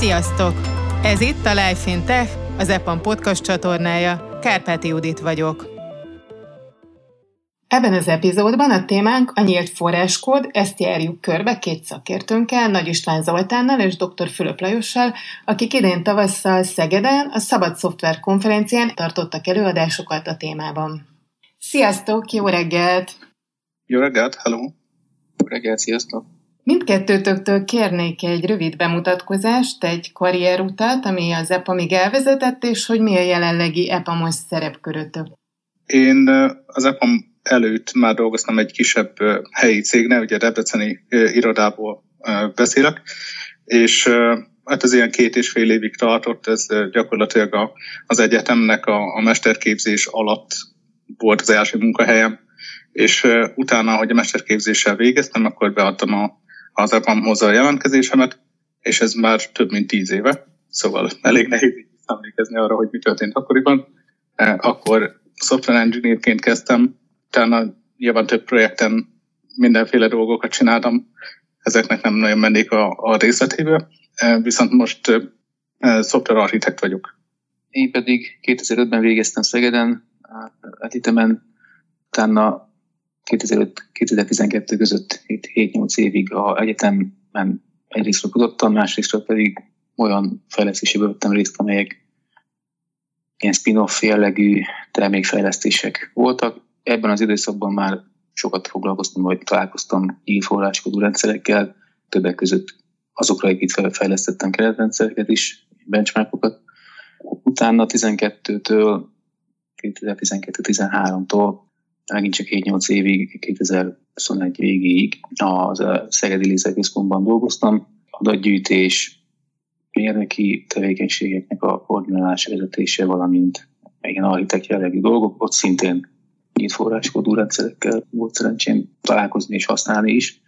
Sziasztok! Ez itt a Life in Tech, az EPAM podcast csatornája. Kárpáti Judit vagyok. Ebben az epizódban a témánk a nyílt forráskód, ezt járjuk körbe két szakértőnkkel, Nagy István Zoltánnal és dr. Fülöp Lajossal, akik idén tavasszal Szegeden a Szabad Szoftver konferencián tartottak előadásokat a témában. Sziasztok, jó reggelt! Jó reggelt, hello! Jó reggelt, sziasztok! Mindkettőtöktől kérnék egy rövid bemutatkozást, egy karrierutat, ami az EPAMig elvezetett, és hogy mi a jelenlegi EPAMos szerepkörötök. Én az EPAM előtt már dolgoztam egy kisebb helyi cégnél, ugye Debreceni irodából beszélek, és hát ez ilyen két és fél évig tartott, ez gyakorlatilag az egyetemnek a, a mesterképzés alatt volt az első munkahelyem, és utána, hogy a mesterképzéssel végeztem, akkor beadtam a, az EPAM-hoz a jelentkezésemet, és ez már több mint tíz éve, szóval elég nehéz emlékezni arra, hogy mi történt akkoriban. Akkor software engineerként kezdtem, utána nyilván több projekten mindenféle dolgokat csináltam, ezeknek nem nagyon mennék a, a részletébe, viszont most software architekt vagyok. Én pedig 2005-ben végeztem Szegeden, egyetemen, utána 2005-2012 között 7-8 évig a egyetemen egyrészt kutottam, másrészt pedig olyan fejlesztésében vettem részt, amelyek ilyen spin-off jellegű termékfejlesztések voltak. Ebben az időszakban már sokat foglalkoztam, vagy találkoztam nyílt forráskodó rendszerekkel, többek között azokra építve fejlesztettem keretrendszereket is, benchmarkokat. Utána 12-től 2012-13-tól megint csak 7-8 évig, 2021 végéig az Szegedi Lézerközpontban dolgoztam. Adatgyűjtés, mérnöki tevékenységeknek a koordinálása vezetése, valamint igen, architekt jellegű dolgok, ott szintén nyílt forráskodó rendszerekkel volt szerencsém találkozni és használni is,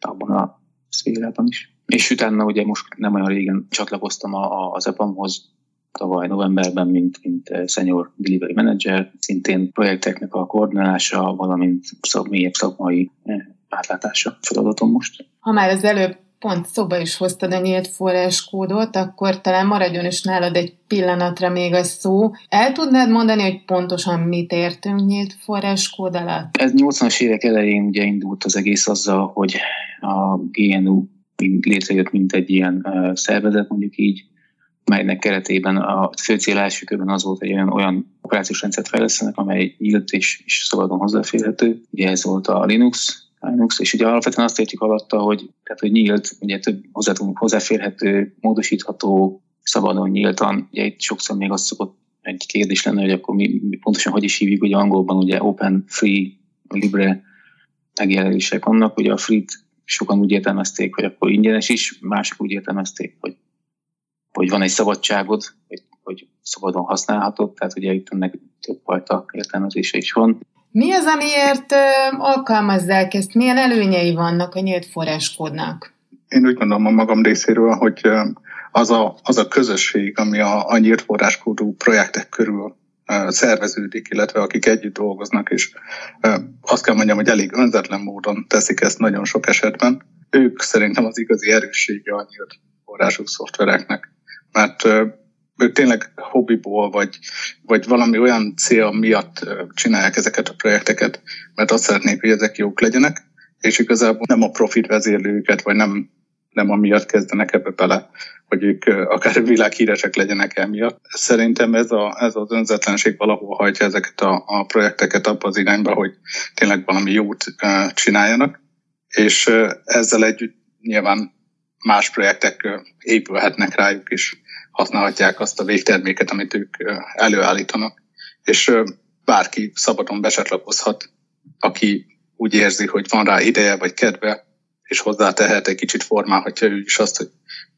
abban a szférában is. És utána ugye most nem olyan régen csatlakoztam az EPAM-hoz, tavaly novemberben, mint, mint eh, senior delivery manager, szintén projekteknek a koordinálása, valamint szak, mélyebb szakmai eh, átlátása feladatom most. Ha már az előbb pont szóba is hoztad a nyílt forráskódot, akkor talán maradjon is nálad egy pillanatra még a szó. El tudnád mondani, hogy pontosan mit értünk nyílt forráskód alatt? Ez 80-as évek elején ugye indult az egész azzal, hogy a GNU létrejött, mint egy ilyen uh, szervezet, mondjuk így, melynek keretében a fő cél első körben az volt, hogy olyan, olyan operációs rendszert fejlesztenek, amely nyílt és, és szabadon hozzáférhető. Ugye ez volt a Linux, Linux, és ugye alapvetően azt értjük alatta, hogy, tehát, hogy nyílt, ugye több hozzáférhető, módosítható, szabadon nyíltan. Ugye itt sokszor még az szokott egy kérdés lenne, hogy akkor mi, mi pontosan hogy is hívjuk, ugye angolban ugye open, free, libre megjelenések vannak, ugye a free sokan úgy értelmezték, hogy akkor ingyenes is, mások úgy értelmezték, hogy hogy van egy szabadságod, hogy, hogy szabadon használhatod, tehát ugye itt ennek többfajta értelmezése is van. Mi az, amiért alkalmazzák ezt? Milyen előnyei vannak a nyílt forráskódnak? Én úgy gondolom a magam részéről, hogy az a, az a közösség, ami a, a nyílt forráskódú projektek körül szerveződik, illetve akik együtt dolgoznak, és azt kell mondjam, hogy elég önzetlen módon teszik ezt nagyon sok esetben. Ők szerintem az igazi erőssége a nyílt forrású szoftvereknek mert ők tényleg hobbiból, vagy, vagy valami olyan cél miatt csinálják ezeket a projekteket, mert azt szeretnék, hogy ezek jók legyenek, és igazából nem a profit vezérli őket, vagy nem, nem amiatt kezdenek ebbe bele, hogy ők akár világhíresek legyenek emiatt. Szerintem ez, a, ez az önzetlenség valahol hajtja ezeket a, a projekteket abba az irányba, hogy tényleg valami jót csináljanak, és ezzel együtt nyilván más projektek épülhetnek rájuk, és használhatják azt a végterméket, amit ők előállítanak. És bárki szabadon becsatlakozhat, aki úgy érzi, hogy van rá ideje vagy kedve, és hozzá tehet egy kicsit formálhatja ő is azt, hogy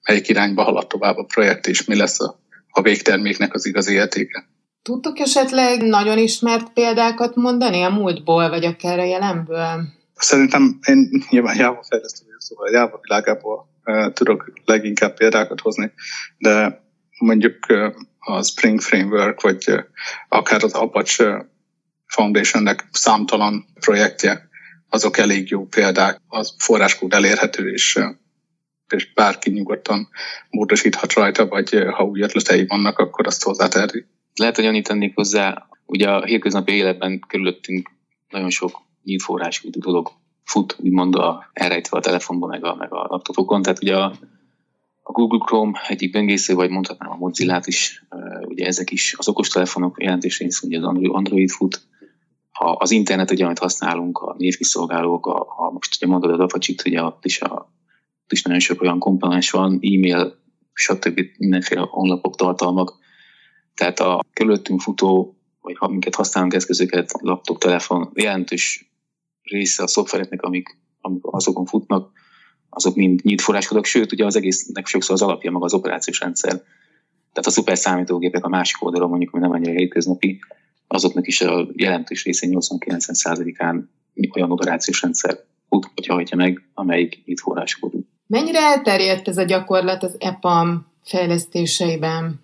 melyik irányba halad tovább a projekt, és mi lesz a, a végterméknek az igazi értéke. Tudtok esetleg nagyon ismert példákat mondani a múltból, vagy akár a jelenből? Szerintem én nyilván Java fejlesztő szóval Java világából tudok leginkább példákat hozni, de mondjuk a Spring Framework, vagy akár az Apache Foundationnek számtalan projektje, azok elég jó példák, az forráskód elérhető, és és bárki nyugodtan módosíthat rajta, vagy ha új ötletei vannak, akkor azt hozzáteheti. Lehet, hogy annyit tennék hozzá, ugye a hétköznapi életben körülöttünk nagyon sok nyílt forrású dolog fut, úgymond a, elrejtve a telefonban, meg a, meg a laptopokon. Tehát ugye a, a Google Chrome egyik böngésző, vagy mondhatnám a mozilla is, ugye ezek is az okostelefonok jelentős rész, ugye az Android fut, ha az internet, ugye, amit használunk, a névkiszolgálók, a, a most ugye mondod az Apache-t, ugye ott is, a, ott is nagyon sok olyan komponens van, e-mail, stb. mindenféle honlapok, tartalmak. Tehát a körülöttünk futó, vagy ha minket használunk eszközöket, laptop, telefon, jelentős része a szoftvereknek, amik, amik azokon futnak, azok mind nyílt forráskodok, sőt, ugye az egésznek sokszor az alapja maga az operációs rendszer. Tehát a szuper számítógépek a másik oldalon mondjuk, ami nem annyira hétköznapi, azoknak is a jelentős része 80-90%-án olyan operációs rendszer fut, hogyha hagyja meg, amelyik itt forráskodó. Mennyire elterjedt ez a gyakorlat az EPAM fejlesztéseiben?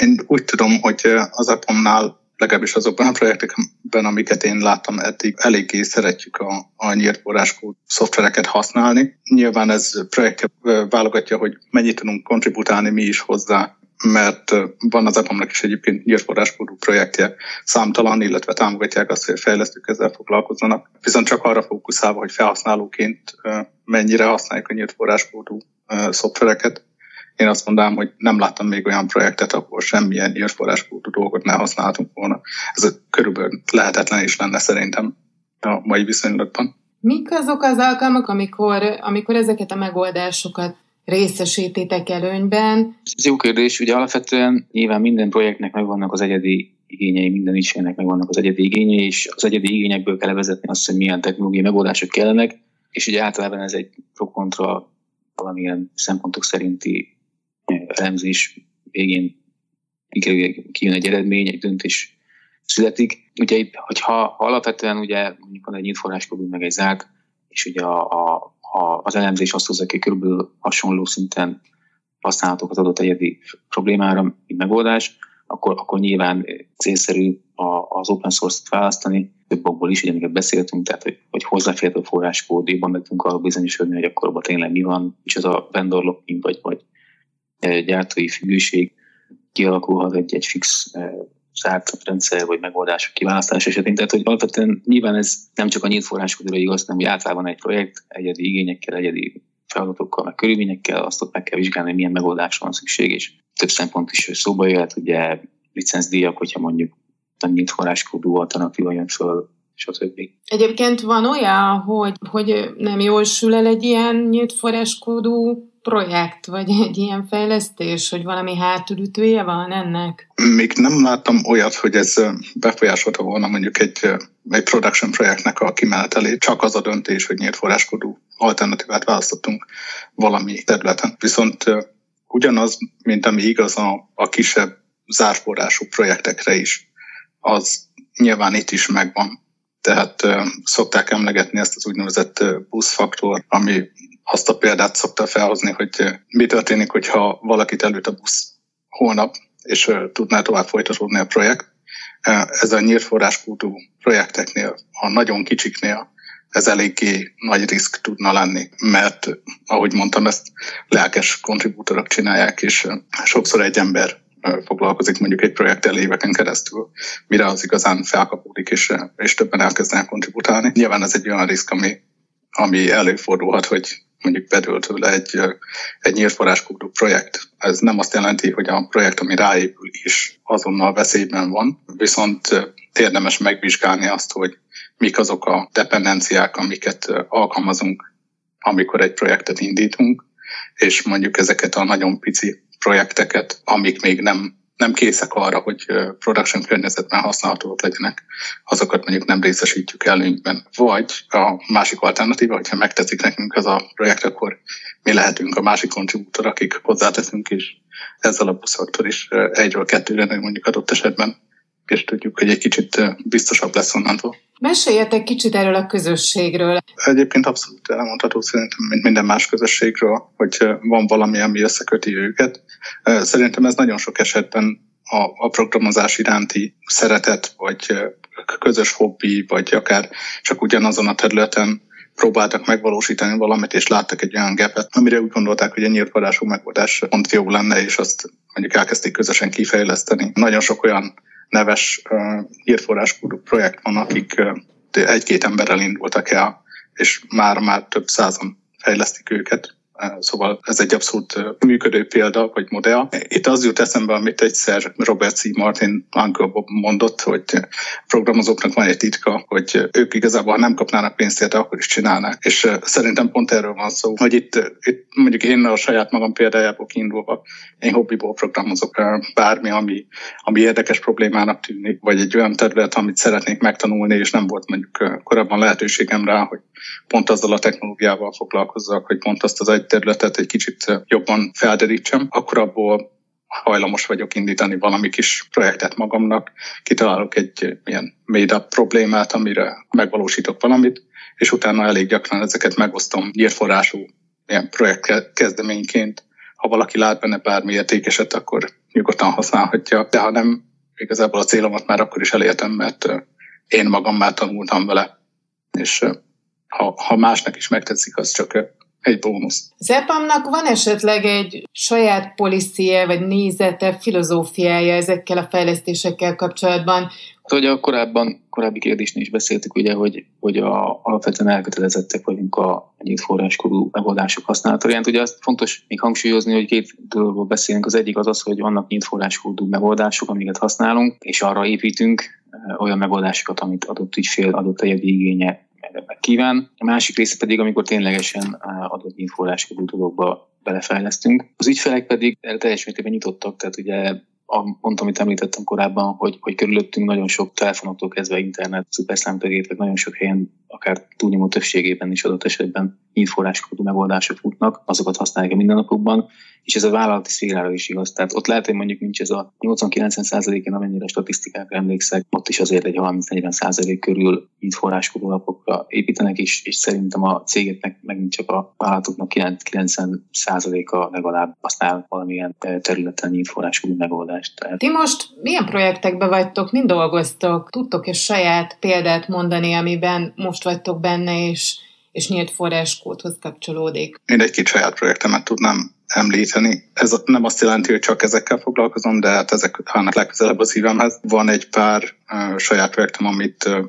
Én úgy tudom, hogy az EPAM-nál legalábbis azokban a projektekben, amiket én láttam eddig, eléggé szeretjük a, a nyílt forráskód szoftvereket használni. Nyilván ez projekt válogatja, hogy mennyit tudunk kontributálni mi is hozzá, mert van az EPAM-nak is egyébként nyílt forráskódú projektje számtalan, illetve támogatják azt, hogy a fejlesztők ezzel foglalkozzanak. Viszont csak arra fókuszálva, hogy felhasználóként mennyire használjuk a nyílt forráskódú szoftvereket, én azt mondanám, hogy nem láttam még olyan projektet, ahol semmilyen írforráskódú dolgot ne használtunk volna. Ez körülbelül lehetetlen is lenne szerintem a mai viszonylatban. Mik azok az alkalmak, amikor, amikor ezeket a megoldásokat részesítitek előnyben? Ez jó kérdés. Ugye alapvetően nyilván minden projektnek megvannak az egyedi igényei, minden meg megvannak az egyedi igényei, és az egyedi igényekből kell vezetni azt, hogy milyen technológiai megoldások kellenek, és ugye általában ez egy pro-kontra valamilyen szempontok szerinti elemzés végén kijön egy eredmény, egy döntés születik. Ugye hogyha ha alapvetően ugye mondjuk van egy nyílt forráskódú, meg egy zárt, és ugye a, a, a, az elemzés azt hozza ki, körülbelül hasonló szinten használhatók az adott egyedi problémára, mint megoldás, akkor, akkor nyilván célszerű az open source-t választani, több okból is, ugye, amiket beszéltünk, tehát hogy, hogy hozzáférhető forráskód, jobban meg tudunk arra bizonyosodni, hogy akkor abban tényleg mi van, és az a vendor locking, vagy, vagy gyártói függőség kialakulhat egy, egy fix zárt rendszer vagy megoldások kiválasztás esetén. Tehát, hogy alapvetően nyilván ez nem csak a nyílt forráskodóra igaz, hanem hogy általában egy projekt egyedi igényekkel, egyedi feladatokkal, meg körülményekkel, azt ott meg kell vizsgálni, hogy milyen megoldásra van szükség, és több szempont is szóba jöhet, ugye licencdíjak, hogyha mondjuk a nyílt forráskodó alternatíva jön föl, stb. Egyébként van olyan, hogy, hogy nem jól sül el egy ilyen nyílt forráskódú projekt, vagy egy ilyen fejlesztés, hogy valami hátulütője van ennek? Még nem láttam olyat, hogy ez befolyásolta volna mondjuk egy, egy production projektnek a kimenetelét, csak az a döntés, hogy nyílt forráskodú alternatívát választottunk valami területen. Viszont ugyanaz, mint ami igaz a, a kisebb zárforrású projektekre is, az nyilván itt is megvan. Tehát szokták emlegetni ezt az úgynevezett buszfaktor, ami azt a példát szokta felhozni, hogy mi történik, hogyha valakit előtt a busz holnap, és tudná tovább folytatódni a projekt. Ez a nyílt forráskódú projekteknél, a nagyon kicsiknél ez eléggé nagy risk tudna lenni, mert ahogy mondtam, ezt lelkes kontribútorok csinálják, és sokszor egy ember foglalkozik mondjuk egy projekttel éveken keresztül, mire az igazán felkapódik, és, és többen elkezdenek kontributálni. Nyilván ez egy olyan risk, ami, ami előfordulhat, hogy mondjuk bedől tőle egy, egy nyílt forráskódú projekt. Ez nem azt jelenti, hogy a projekt, ami ráépül is azonnal veszélyben van, viszont érdemes megvizsgálni azt, hogy mik azok a dependenciák, amiket alkalmazunk, amikor egy projektet indítunk, és mondjuk ezeket a nagyon pici projekteket, amik még nem nem készek arra, hogy production környezetben használhatóak legyenek, azokat mondjuk nem részesítjük előnyben. Vagy a másik alternatíva, hogyha megtetszik nekünk az a projekt, akkor mi lehetünk a másik kontribútor, akik hozzáteszünk, és ezzel a buszfaktor is egyről kettőre mondjuk adott esetben és tudjuk, hogy egy kicsit biztosabb lesz onnantól. Meséljetek kicsit erről a közösségről. Egyébként abszolút elmondható szerintem, mint minden más közösségről, hogy van valami, ami összeköti őket. Szerintem ez nagyon sok esetben a, a programozás iránti szeretet, vagy közös hobbi, vagy akár csak ugyanazon a területen próbáltak megvalósítani valamit, és láttak egy olyan gapet, amire úgy gondolták, hogy a nyílt forrású megoldás pont jó lenne, és azt mondjuk elkezdték közösen kifejleszteni. Nagyon sok olyan neves uh, nyílt projekt van, akik uh, egy-két emberrel indultak el, és már-már több százan fejlesztik őket. Szóval ez egy abszolút működő példa, vagy modell. Itt az jut eszembe, amit egyszer Robert C. Martin Uncle Bob mondott, hogy programozóknak van egy titka, hogy ők igazából, ha nem kapnának pénzt de akkor is csinálnák. És szerintem pont erről van szó, hogy itt, itt mondjuk én a saját magam példájából kiindulva, én hobbiból programozok bármi, ami, ami érdekes problémának tűnik, vagy egy olyan terület, amit szeretnék megtanulni, és nem volt mondjuk korábban lehetőségem rá, hogy pont azzal a technológiával foglalkozzak, hogy pont azt az egy területet egy kicsit jobban felderítsem, akkor abból hajlamos vagyok indítani valami kis projektet magamnak, kitalálok egy ilyen made-up problémát, amire megvalósítok valamit, és utána elég gyakran ezeket megosztom nyírforrású ilyen projekt kezdeményként. Ha valaki lát benne bármi értékeset, akkor nyugodtan használhatja, de ha nem, igazából a célomat már akkor is elértem, mert én magam már tanultam vele, és ha, ha másnak is megtetszik, az csak egy bónusz. Az EPAM-nak van esetleg egy saját policie, vagy nézete, filozófiája ezekkel a fejlesztésekkel kapcsolatban? Hogy a korábban, korábbi kérdésnél is beszéltük, ugye, hogy, hogy a, alapvetően elkötelezettek vagyunk a nyílt forráskorú megoldások használatára. Ugye azt fontos még hangsúlyozni, hogy két dologból beszélünk. Az egyik az az, hogy vannak nyílt forráskorú megoldások, amiket használunk, és arra építünk olyan megoldásokat, amit adott ügyfél, adott a igénye kíván. A másik része pedig, amikor ténylegesen adott információdú dologba belefejlesztünk. Az ügyfelek pedig teljes mértékben nyitottak, tehát ugye a pont, amit említettem korábban, hogy, hogy körülöttünk nagyon sok telefonoktól kezdve internet, szuperszámtögétek, nagyon sok helyen, akár túlnyomó többségében is adott esetben informáskódú megoldások futnak, azokat használják a mindennapokban, és ez a vállalati szférára is igaz. Tehát ott lehet, hogy mondjuk nincs ez a 80-90%-en, amennyire statisztikákra emlékszek, ott is azért egy 30-40% körül így forráskodó alapokra építenek, és, és szerintem a cégeknek megint csak a vállalatoknak 90%-a legalább használ valamilyen területen így forráskodó Tehát... Ti most milyen projektekben vagytok, mind dolgoztok? Tudtok-e saját példát mondani, amiben most vagytok benne, és és nyílt forráskódhoz kapcsolódik. Én egy-két saját projektemet tudnám említeni. Ez nem azt jelenti, hogy csak ezekkel foglalkozom, de hát ezek állnak legközelebb a szívemhez. Van egy pár uh, saját projektem, amit uh,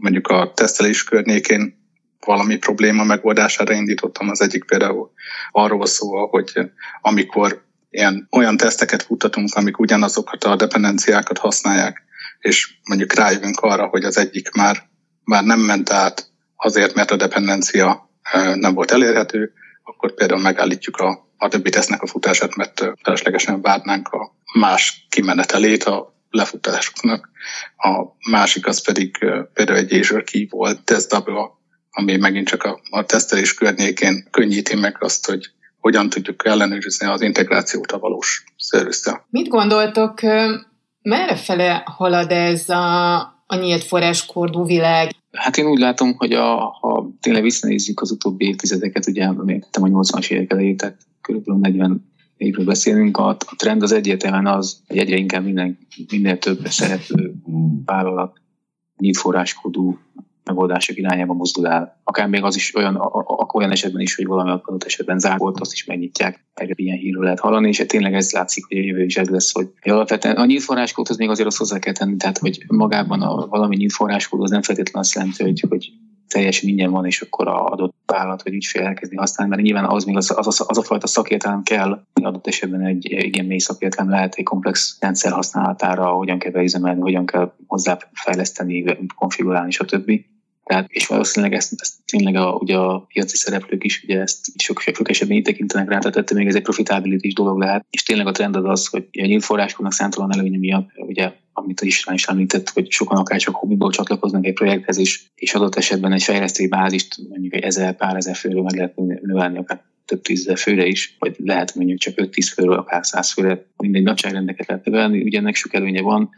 mondjuk a tesztelés környékén valami probléma megoldására indítottam. Az egyik például arról szól, hogy amikor ilyen, olyan teszteket futtatunk, amik ugyanazokat a dependenciákat használják, és mondjuk rájövünk arra, hogy az egyik már, már nem ment át azért, mert a dependencia nem volt elérhető, akkor például megállítjuk a, a többi tesznek a futását, mert feleslegesen várnánk a más kimenetelét a lefutásoknak. A másik az pedig például egy Azure Key volt, TestDouble, ami megint csak a, a tesztelés környékén könnyíti meg azt, hogy hogyan tudjuk ellenőrizni az integrációt a valós szervisszel. Mit gondoltok, merre fele halad ez a, a nyílt forráskordú világ? Hát én úgy látom, hogy a, ha tényleg visszanézzük az utóbbi évtizedeket, ugye említettem a 80-as évek elejét, tehát körülbelül 40 évről beszélünk, a, a trend az egyértelműen az, hogy egyre inkább minden, minél több szereplő vállalat nyílt forráskodú megoldások irányába mozdul el. Akár még az is olyan, a, a, olyan esetben is, hogy valami adott esetben zárt volt, azt is megnyitják. Egy ilyen hírről lehet hallani, és tényleg ez látszik, hogy a jövő is ez lesz, hogy alapvetően a nyílt forráskódhoz még azért azt hozzá kell tenni, tehát hogy magában a valami nyílt forráskód az nem feltétlenül azt jelenti, hogy, hogy teljesen ingyen van, és akkor a adott vállalat vagy ügyfél elkezdi használni, mert nyilván az még az, az, az, az a fajta szakértelem kell, adott esetben egy igen mély szakértelem lehet egy komplex rendszer használatára, hogyan kell beüzemelni, hogyan kell hozzáfejleszteni, konfigurálni, stb. Tehát, és valószínűleg ezt, ezt tényleg a, ugye a piaci szereplők is ugye ezt sok, sok esetben így tekintenek rá, tehát még ez egy profitability dolog lehet. És tényleg a trend az az, hogy a nyílt forrásoknak számtalan előnye miatt, ugye, amit is István is említett, hogy sokan akár csak hobbiból csatlakoznak egy projekthez is, és adott esetben egy fejlesztői bázist mondjuk egy ezer, pár ezer főről meg lehet növelni, akár több tízezer főre is, vagy lehet mondjuk csak 5-10 főről, akár 100 főre, mindegy nagyságrendeket lehet növelni, ugye ennek sok előnye van,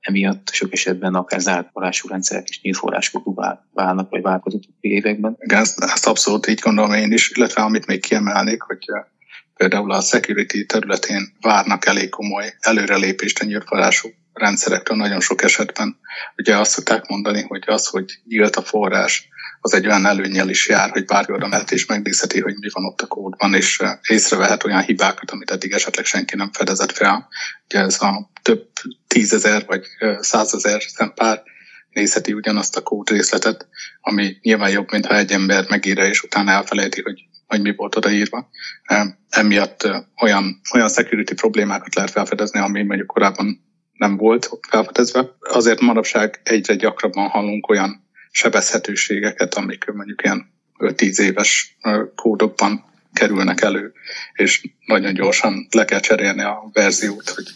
emiatt sok esetben akár zárt forrású rendszerek is nyílt forráskodó válnak, vagy válkozott években. Igen, ezt, abszolút így gondolom én is, illetve amit még kiemelnék, hogy eh, például a security területén várnak elég komoly előrelépést a nyílt forrású rendszerektől nagyon sok esetben. Ugye azt szokták mondani, hogy az, hogy nyílt a forrás, az egy olyan előnyel is jár, hogy bárki oda mehet és megnézheti, hogy mi van ott a kódban, és észrevehet olyan hibákat, amit eddig esetleg senki nem fedezett fel. Ugye ez a több tízezer vagy százezer szempár nézheti ugyanazt a kód részletet, ami nyilván jobb, mintha egy ember megírja, és utána elfelejti, hogy, hogy mi volt odaírva. Emiatt olyan, olyan security problémákat lehet felfedezni, ami mondjuk korábban nem volt felfedezve. Azért manapság egyre gyakrabban hallunk olyan sebezhetőségeket, amik mondjuk ilyen 5-10 éves kódokban kerülnek elő, és nagyon gyorsan le kell cserélni a verziót, hogy,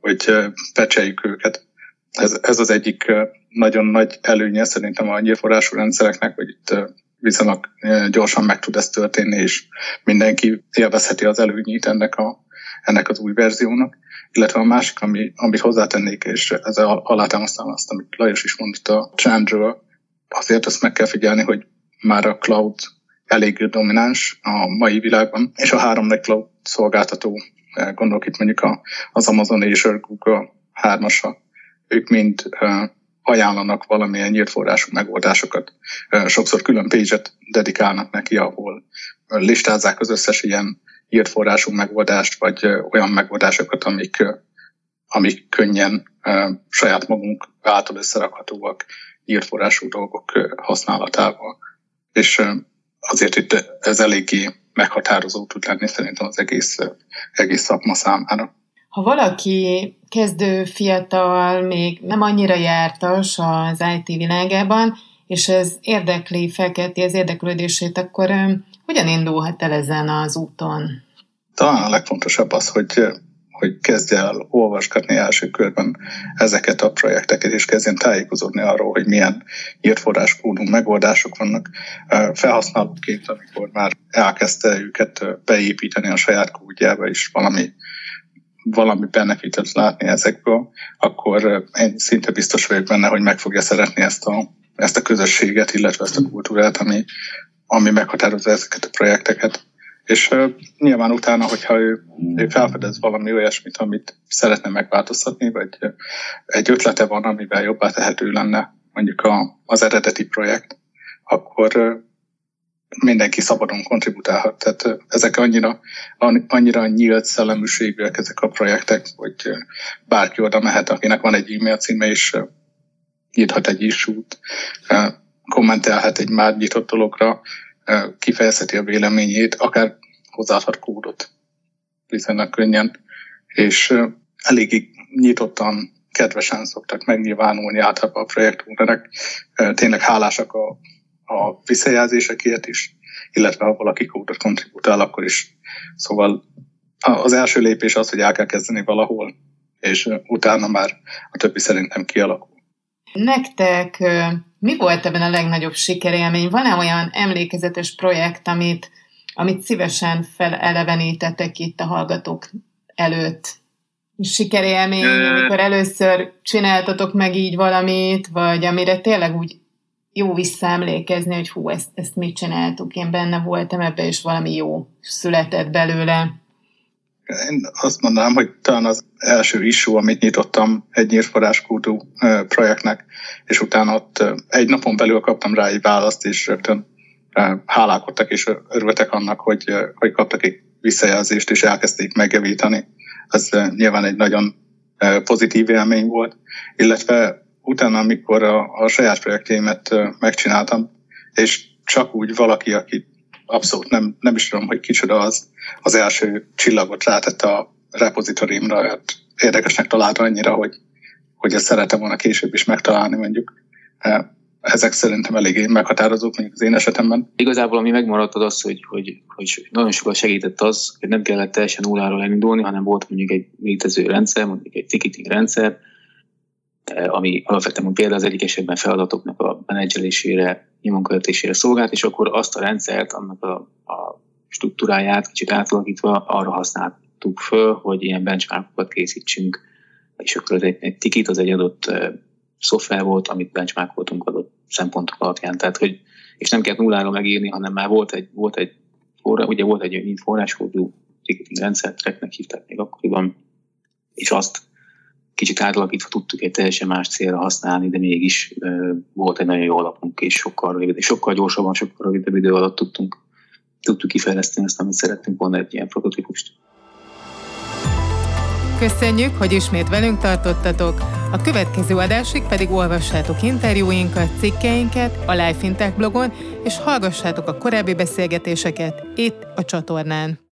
hogy pecseljük őket. Ez, ez az egyik nagyon nagy előnye szerintem a nyílforrású rendszereknek, hogy itt viszonylag gyorsan meg tud ez történni, és mindenki élvezheti az előnyét ennek, a, ennek az új verziónak. Illetve a másik, ami, amit hozzátennék, és ez alátámasztám azt, amit Lajos is mondta a Chandről, azért azt meg kell figyelni, hogy már a cloud elég domináns a mai világban, és a három nagy cloud szolgáltató, gondolok itt mondjuk az Amazon, Azure, Google hármasa, ők mind ajánlanak valamilyen nyílt forrású megoldásokat. Sokszor külön page-et dedikálnak neki, ahol listázzák az összes ilyen nyílt forrású megoldást, vagy olyan megoldásokat, amik, amik könnyen saját magunk által összerakhatóak nyílt forrású dolgok használatával. És azért itt ez eléggé meghatározó tud lenni szerintem az egész, egész szakma számára. Ha valaki kezdő, fiatal, még nem annyira jártas az IT világában, és ez érdekli, felkelti az érdeklődését, akkor hogyan indulhat el ezen az úton? Talán a legfontosabb az, hogy hogy kezdje el olvasgatni első körben ezeket a projekteket, és kezdjen tájékozódni arról, hogy milyen írtforráskódú megoldások vannak felhasználóként, amikor már elkezdte őket beépíteni a saját kódjába, és valami valami benefitet látni ezekből, akkor én szinte biztos vagyok benne, hogy meg fogja szeretni ezt a, ezt a közösséget, illetve ezt a kultúrát, ami, ami meghatározza ezeket a projekteket. És uh, nyilván utána, hogyha ő, ő felfedez valami olyasmit, amit szeretne megváltoztatni, vagy uh, egy ötlete van, amivel jobbá tehető lenne mondjuk a, az eredeti projekt, akkor uh, mindenki szabadon kontributálhat. Tehát ezek annyira, annyira nyílt szelleműségűek ezek a projektek, hogy bárki oda mehet, akinek van egy e-mail címe, és írhat egy issút, kommentelhet egy már nyitott dologra, kifejezheti a véleményét, akár hozzáadhat kódot viszonylag könnyen, és eléggé nyitottan, kedvesen szoktak megnyilvánulni általában a projektúrnek. Tényleg hálásak a, a visszajelzésekért is, illetve ha valaki kódot kontribútál, akkor is. Szóval az első lépés az, hogy el kell kezdeni valahol, és utána már a többi szerintem kialakul. Nektek mi volt ebben a legnagyobb sikerélmény? Van-e olyan emlékezetes projekt, amit, amit szívesen felelevenítettek itt a hallgatók előtt? Sikerélmény, amikor először csináltatok meg így valamit, vagy amire tényleg úgy jó visszaemlékezni, hogy hú, ezt, ezt mit csináltuk, én benne voltam ebbe, és valami jó született belőle. Én azt mondanám, hogy talán az első issue, amit nyitottam egy nyírforráskódú projektnek, és utána ott egy napon belül kaptam rá egy választ, és rögtön hálálkodtak és örültek annak, hogy, hogy kaptak egy visszajelzést, és elkezdték megjavítani. Ez nyilván egy nagyon pozitív élmény volt, illetve utána, amikor a, a saját projektjémet megcsináltam, és csak úgy valaki, aki abszolút nem, nem is tudom, hogy kicsoda az, az első csillagot rátette a repozitoriumra, hát érdekesnek találta annyira, hogy, hogy ezt szeretem volna később is megtalálni mondjuk. Ezek szerintem eléggé meghatározók, mondjuk az én esetemben. Igazából ami megmaradt az az, hogy, hogy, hogy nagyon sokat segített az, hogy nem kellett teljesen nulláról elindulni, hanem volt mondjuk egy létező rendszer, mondjuk egy ticketing rendszer, ami alapvetően például az egyik esetben feladatoknak a menedzselésére, nyomonkövetésére szolgált, és akkor azt a rendszert, annak a, a struktúráját kicsit átalakítva arra használtuk föl, hogy ilyen benchmarkokat készítsünk, és akkor az egy, egy tikit, az egy adott szoftver volt, amit benchmarkoltunk adott szempontok alapján. Tehát, hogy, és nem kellett nulláról megírni, hanem már volt egy, volt egy forrás, ugye volt egy mint forráskódú ticketing rendszer, tracknek hívták még akkoriban, és azt kicsit átalakítva tudtuk egy teljesen más célra használni, de mégis volt egy nagyon jó alapunk, és sokkal, rövid, sokkal gyorsabban, sokkal rövidebb idő alatt tudtunk, tudtuk kifejleszteni azt, amit szerettünk volna egy ilyen prototípust. Köszönjük, hogy ismét velünk tartottatok. A következő adásig pedig olvassátok interjúinkat, cikkeinket a Life Fintech blogon, és hallgassátok a korábbi beszélgetéseket itt a csatornán.